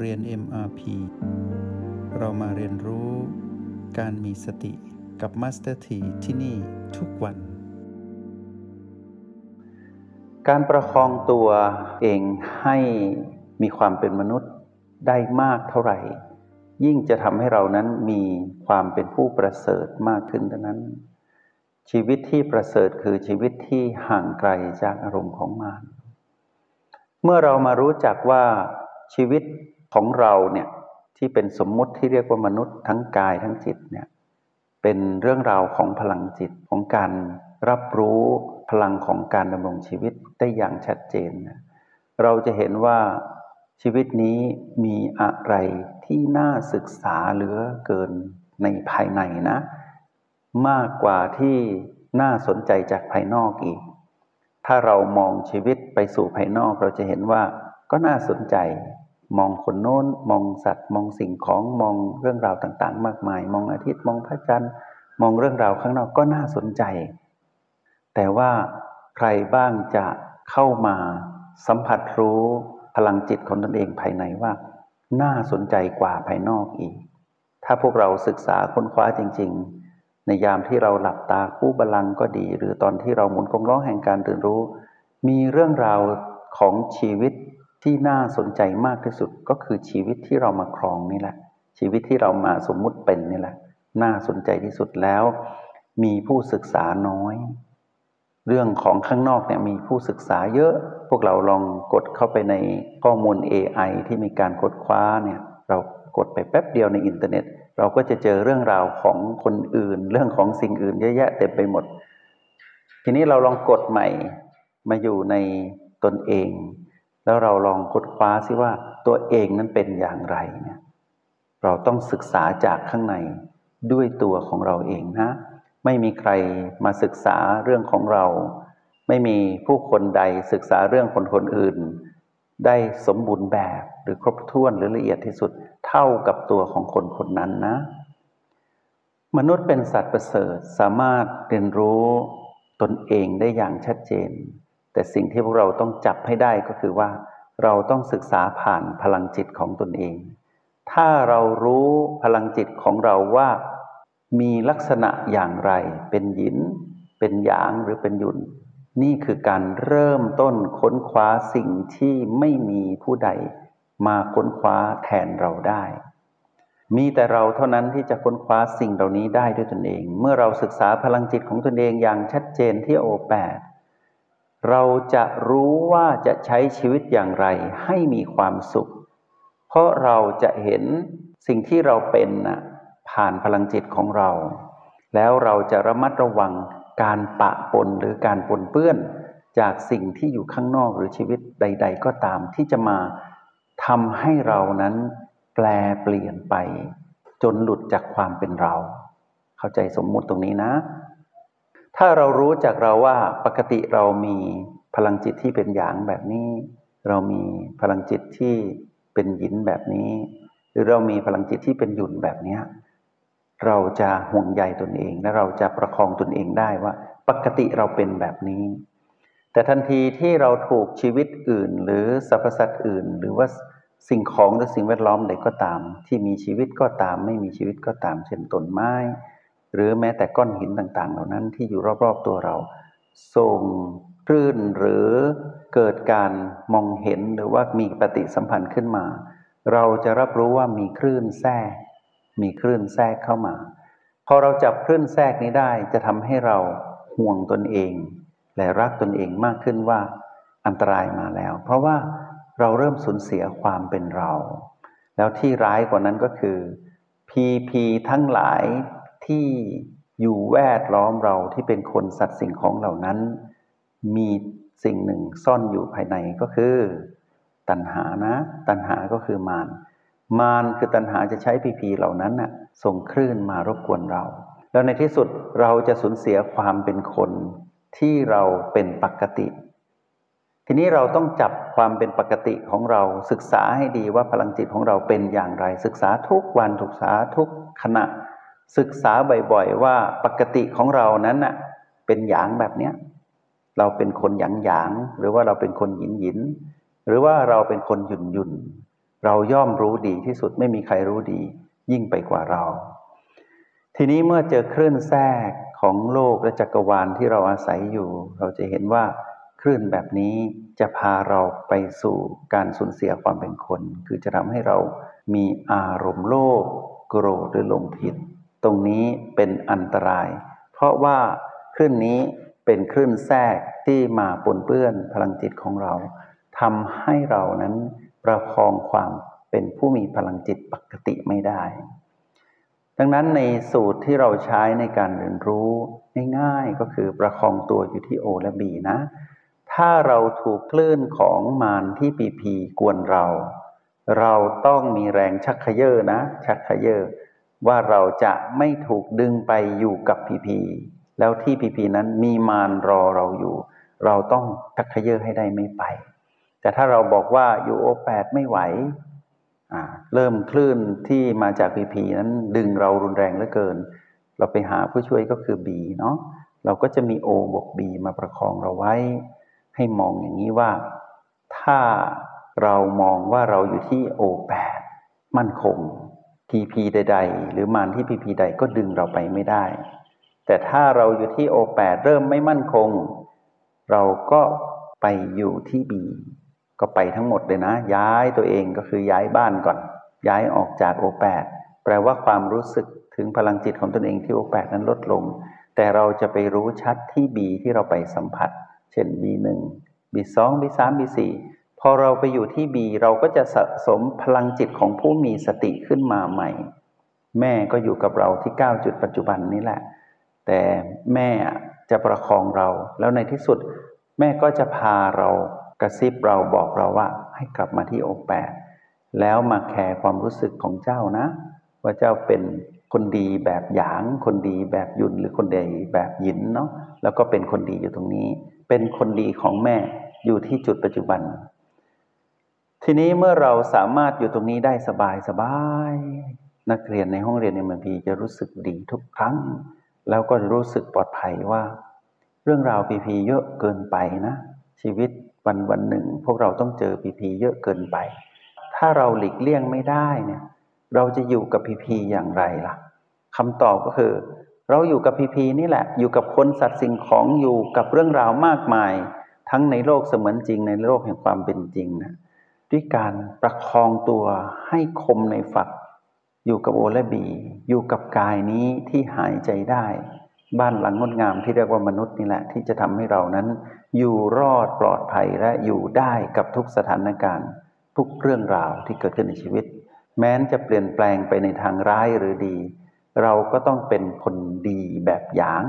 เรียน MRP เรามาเรียนรู้การมีสติกับ Master T ที่ที่นี่ทุกวัน การประคองตัวเองให้มีความเป็นมนุษย์ได้มากเท่าไหร่ ยิ่งจะทำให้เรานั้นมีความเป็นผู้ประเสริฐมากขึ้นเท่านั้น ชีวิตที่ประเสริฐคือชีวิตที่ห่างไกลจากอารมณ์ของมารเมื่อเรามารู้จักว่าชีวิต ของเราเนี่ยที่เป็นสมมุติที่เรียกว่ามนุษย์ทั้งกายทั้งจิตเนี่ยเป็นเรื่องราวของพลังจิตของการรับรู้พลังของการดำรงชีวิตได้อย่างชัดเจนนะเราจะเห็นว่าชีวิตนี้มีอะไรที่น่าศึกษาเหลือเกินในภายในนะ มากกว่าที่น่าสนใจจากภายนอกอีก ถ้าเรามองชีวิตไปสู่ภายนอกเราจะเห็นว่าก็น่าสนใจ มองคนโน้น มองสัตว์ มองสิ่งของมองเรื่องราวต่าง ๆ มากมาย มองอาทิตย์มองพระจันทร์มองเรื่องราวข้างนอกก็น่าสนใจ แต่ว่าใครบ้างจะเข้ามาสัมผัสรู้พลังจิตของตนเองภายในว่า น่าสนใจกว่าภายนอกอีก ถ้าพวกเราศึกษาค้นคว้าจริง ๆ ในยามที่เราหลับตาคู่บาลังก็ดี หรือตอนที่เราหมุนกงล้อแห่งการตื่นรู้ มีเรื่องราวของชีวิต ที่น่าสนใจมากที่สุดก็คือชีวิตที่เรามาครองนี่แหละ ชีวิตที่เรามาสมมุติเป็นนี่แหละ น่าสนใจที่สุดแล้ว มีผู้ศึกษาน้อย เรื่องของข้างนอกเนี่ยมีผู้ศึกษาเยอะ พวกเราลองกดเข้าไปในข้อมูล AI ที่มีการกดคว้าเนี่ยเรากดไปแป๊บเดียวในอินเทอร์เน็ต เราก็จะเจอเรื่องราวของคนอื่น เรื่องของสิ่งอื่นเยอะแยะเต็มไปหมด ทีนี้เราลองกดใหม่มาอยู่ในตนเอง แล้วเราลองค้นคว้าซิว่าตัวเองนั้นเป็นอย่างไรเนี่ยเราต้องศึกษาจากข้างในด้วยตัวของเราเองนะ ไม่มีใครมาศึกษาเรื่องของเรา ไม่มีผู้คนใดศึกษาเรื่องคนคนอื่น ได้สมบูรณ์แบบหรือครบถ้วนหรือละเอียดที่สุดเท่ากับตัวของคนคนนั้นนะ มนุษย์เป็นสัตว์ประเสริฐสามารถเรียนรู้ตนเองได้อย่างชัดเจน แต่สิ่งที่พวกเราต้องจับให้ได้ก็คือว่า เราต้องศึกษาผ่านพลังจิตของตนเอง ถ้าเรารู้พลังจิตของเราว่า มีลักษณะอย่างไร เป็นหยิน เป็นหยางหรือเป็นยุน นี่คือการเริ่มต้นค้นคว้าสิ่งที่ไม่มีผู้ใด มาค้นคว้าแทนเราได้มีแต่เราเท่านั้นที่จะค้นคว้าสิ่งเหล่านี้ได้ด้วยตนเอง เมื่อเราศึกษาพลังจิตของตนเองอย่างชัดเจนที่โอแปด เราจะรู้ว่าจะใช้ชีวิตอย่างไรให้มีความสุข เพราะเราจะเห็นสิ่งที่เราเป็นนะผ่านพลังจิตของเรา แล้วเราจะระมัดระวังการปะปนหรือการปนเปื้อน จากสิ่งที่อยู่ข้างนอกหรือชีวิตใด ๆ ก็ตามที่จะมาทำให้เรานั้นแปลเปลี่ยนไป จนหลุดจากความเป็นเรา เข้าใจสมมุติตรงนี้นะ ถ้าเรารู้จากเราว่าปกติเรามีพลังจิตที่เป็นหยางแบบนี้ เรามีพลังจิตที่เป็นหยินแบบนี้ หรือเรามีพลังจิตที่เป็นหยุนแบบนี้เราจะห่วงใยตนเองและเราจะประคองตนเองได้ว่า ปกติเราเป็นแบบนี้ แต่ทันทีที่เราถูกชีวิตอื่น หรือสรรพสัตว์อื่น หรือว่าสิ่งของหรือสิ่งแวดล้อมใดก็ตาม ที่มีชีวิตก็ตาม ไม่มีชีวิตก็ตาม เช่นต้นไม้ หรือแม้แต่ก้อนหินต่างๆ เหล่านั้นที่อยู่รอบๆตัวเรา ส่งคลื่นหรือเกิดการมองเห็นหรือว่ามีปฏิสัมพันธ์ขึ้นมา เราจะรับรู้ว่ามีคลื่นแทรกมีคลื่นแทรกเข้ามา พอเราจับคลื่นแทรกนี้ได้จะทำให้เราห่วงตนเอง และรักตนเองมากขึ้นว่าอันตรายมาแล้ว เพราะว่าเราเริ่มสูญเสียความเป็นเรา แล้วที่ร้ายกว่านั้นก็คือ พีพีทั้งหลาย ที่อยู่แวดล้อมเราที่เป็นคนสัตว์สิ่งของเหล่านั้น มีสิ่งหนึ่งซ่อนอยู่ภายในก็คือ ตัณหานะ ตัณหาก็คือมารมารคือตัณหาจะใช้พีพีเหล่านั้นน่ะส่งคลื่นมารบกวนเรา แล้วในที่สุดเราจะสูญเสียความเป็นคนที่เราเป็นปกติ ทีนี้เราต้องจับความเป็นปกติของเราศึกษาให้ดีว่าพลังจิตของเราเป็นอย่างไร ศึกษาทุกวันศึกษาทุกขณะ ศึกษาบ่อยๆว่าปกติของเรานั้นน่ะเป็นหยางแบบเนี้ยเราเป็นคนหยางหยางหรือว่าเราเป็นคนหยินหยินหรือว่าเราเป็นคนหยุ่นหยุ่นเราย่อมรู้ดีที่สุดไม่มีใครรู้ดี ยิ่งไปกว่าเรา ทีนี้เมื่อเจอคลื่นแทรกของโลกและจักรวาลที่เราอาศัยอยู่ เราจะเห็นว่าคลื่นแบบนี้จะพาเราไปสู่การสูญเสียความเป็นคน คือจะทำให้เรามีอารมณ์โลภโกรธหรือหลงผิด ตรงนี้เป็นอันตราย เพราะว่าคลื่นนี้เป็นคลื่นแทรกที่มาปนเปื้อนพลังจิตของเราทำให้เรานั้นประคองความเป็นผู้มีพลังจิตปกติไม่ได้ ดังนั้นในสูตรที่เราใช้ในการเรียนรู้ง่ายๆก็คือประคองตัวอยู่ที่โอและบีนะ ถ้าเราถูกคลื่นของมารที่ปีพีกวนเรา เราต้องมีแรงชักขยเยอนะ ชักขยเยอ ว่าเราจะไม่ถูกดึงไปอยู่กับพีพีแล้วที่พีพีนั้นมีมารรอเราอยู่ เราต้องชักขยเยอให้ได้ไม่ไป แต่ถ้าเราบอกว่าอยูโอแปดไม่ไหวเริ่มคลื่นที่มาจากพีพีนั้นดึงเรารุนแรงเหลือเกิน เราไปหาผู้ช่วยก็คือบีเนาะเราก็จะมีโอบวกบีมาประคองเราไว้ ให้มองอย่างนี้ว่า ถ้าเรามองว่าเราอยู่ที่โอแปดมั่นคง พีพีใด ๆ หรือมานที่พีพีใดก็ดึงเราไปไม่ได้ แต่ถ้าเราอยู่ที่โอแปดเริ่มไม่มั่นคง เราก็ไปอยู่ที่บีก็ไปทั้งหมดเลยนะ ย้ายตัวเองก็คือย้ายบ้านก่อน ย้ายออกจากโอแปดแปลว่าความรู้สึกถึงพลังจิตของตนเองที่โอแปดนั้นลดลง แต่เราจะไปรู้ชัดที่บีที่เราไปสัมผัส เช่นบีหนึ่งบีสองบีสามบีสี่ พอเราไปอยู่ที่บีเราก็จะสะสมพลังจิตของผู้มีสติขึ้นมาใหม่ แม่ก็อยู่กับเราที่เก้าจุดปัจจุบันนี้แหละ แต่แม่จะประคองเรา แล้วในที่สุด แม่ก็จะพาเรากระซิบเราบอกเราว่า ให้กลับมาที่องค์แปดแล้วมาแคร์ความรู้สึกของเจ้านะ ว่าเจ้าเป็นคนดีแบบหยาง คนดีแบบยุนหรือคนดีแบบหยินเนาะแล้วก็เป็นคนดีอยู่ตรงนี้ เป็นคนดีของแม่อยู่ที่จุดปัจจุบัน ทีนี้เมื่อเราสามารถอยู่ตรงนี้ได้สบายสบายนักเรียนในห้องเรียนในมันพีจะรู้สึกดีทุกครั้ง แล้วก็รู้สึกปลอดภัยว่า เรื่องราวพีพีเยอะเกินไปนะ ชีวิตวันวันหนึ่ง พวกเราต้องเจอพีพีเยอะเกินไป ถ้าเราหลีกเลี่ยงไม่ได้เนี่ย เราจะอยู่กับพีพีอย่างไรล่ะคำตอบก็คือ เราอยู่กับพีพีนี่แหละ อยู่กับคนสัตว์สิ่งของอยู่กับเรื่องราวมากมาย ทั้งในโลกเสมือนจริงในโลกแห่งความเป็นจริงนะ ด้วยการประคองตัวให้คมในฝัก อยู่กับโอและบี อยู่กับกายนี้ที่หายใจได้ บ้านหลังงดงามที่เรียกว่ามนุษย์นี่แหละ ที่จะทำให้เรานั้น อยู่รอดปลอดภัยและอยู่ได้กับทุกสถานการณ์ ทุกเรื่องราวที่เกิดขึ้นในชีวิต แม้นจะเปลี่ยนแปลงไปในทางร้ายหรือดี เราก็ต้องเป็นคนดีแบบหยาง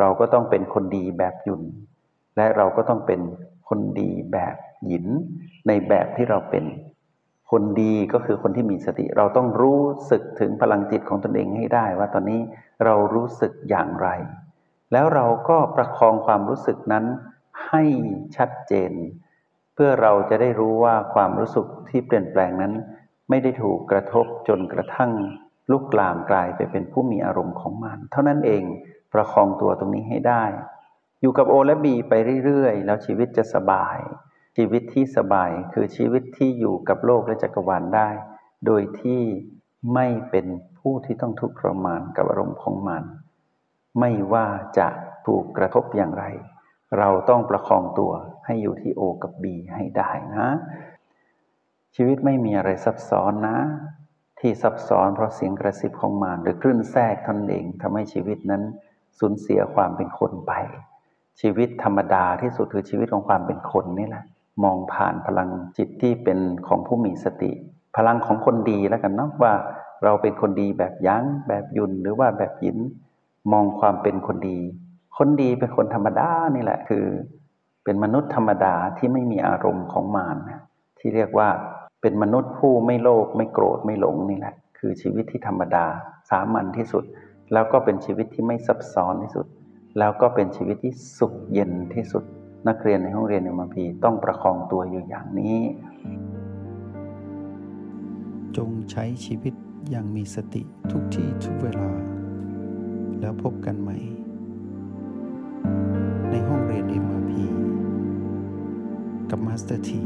เราก็ต้องเป็นคนดีแบบยุนและเราก็ต้องเป็น คนดีแบบหยินในแบบที่เราเป็น คนดีก็คือคนที่มีสติ เราต้องรู้สึกถึงพลังจิตของตนเองให้ได้ว่าตอนนี้เรารู้สึกอย่างไร แล้วเราก็ประคองความรู้สึกนั้นให้ชัดเจน เพื่อเราจะได้รู้ว่าความรู้สึกที่เปลี่ยนแปลงนั้น ไม่ได้ถูกกระทบจนกระทั่งลุกลามกลายไปเป็นผู้มีอารมณ์ของมัน เท่านั้นเองประคองตัวตรงนี้ให้ได้ อยู่กับโอและบีไปเรื่อยๆ แล้วชีวิตจะสบาย ชีวิตที่สบายคือชีวิตที่อยู่กับโลกและจักรวาลได้ โดยที่ไม่เป็นผู้ที่ต้องทุกข์ทรมานกับอารมณ์ของมัน ไม่ว่าจะถูกกระทบอย่างไร เราต้องประคองตัวให้อยู่ที่โอกับบีให้ได้นะ ชีวิตไม่มีอะไรซับซ้อนนะ ที่ซับซ้อนเพราะเสียงกระซิบของมารหรือคลื่นแทรกท่านเองทำให้ชีวิตนั้นสูญเสียความเป็นคนไป ชีวิตธรรมดาที่สุดคือชีวิตของความเป็นคนนี่แหละ มองผ่านพลังจิตที่เป็นของผู้มีสติ พลังของคนดีแล้วกันเนาะว่าเราเป็นคนดีแบบยั้งแบบยุนหรือว่าแบบยินมองความเป็นคนดี คนดีเป็นคนธรรมดานี่แหละคือ เป็นมนุษย์ธรรมดาที่ไม่มีอารมณ์ของมารที่เรียกว่าเป็นมนุษย์ผู้ไม่โลภไม่โกรธไม่หลงนี่แหละ คือชีวิตที่ธรรมดาสามัญที่สุด แล้วก็เป็นชีวิตที่ไม่ซับซ้อนที่สุด แล้วก็เป็นชีวิตที่สุขเย็นที่สุด นักเรียนในห้องเรียนใน MRP ต้องประคองตัวอยู่อย่างนี้ จงใช้ชีวิตอย่างมีสติทุกที่ทุกเวลา แล้วพบกันใหม่ ในห้องเรียน MRP กับมาสเตอร์ที